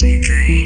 DJ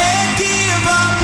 can't give up.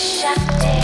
shut it.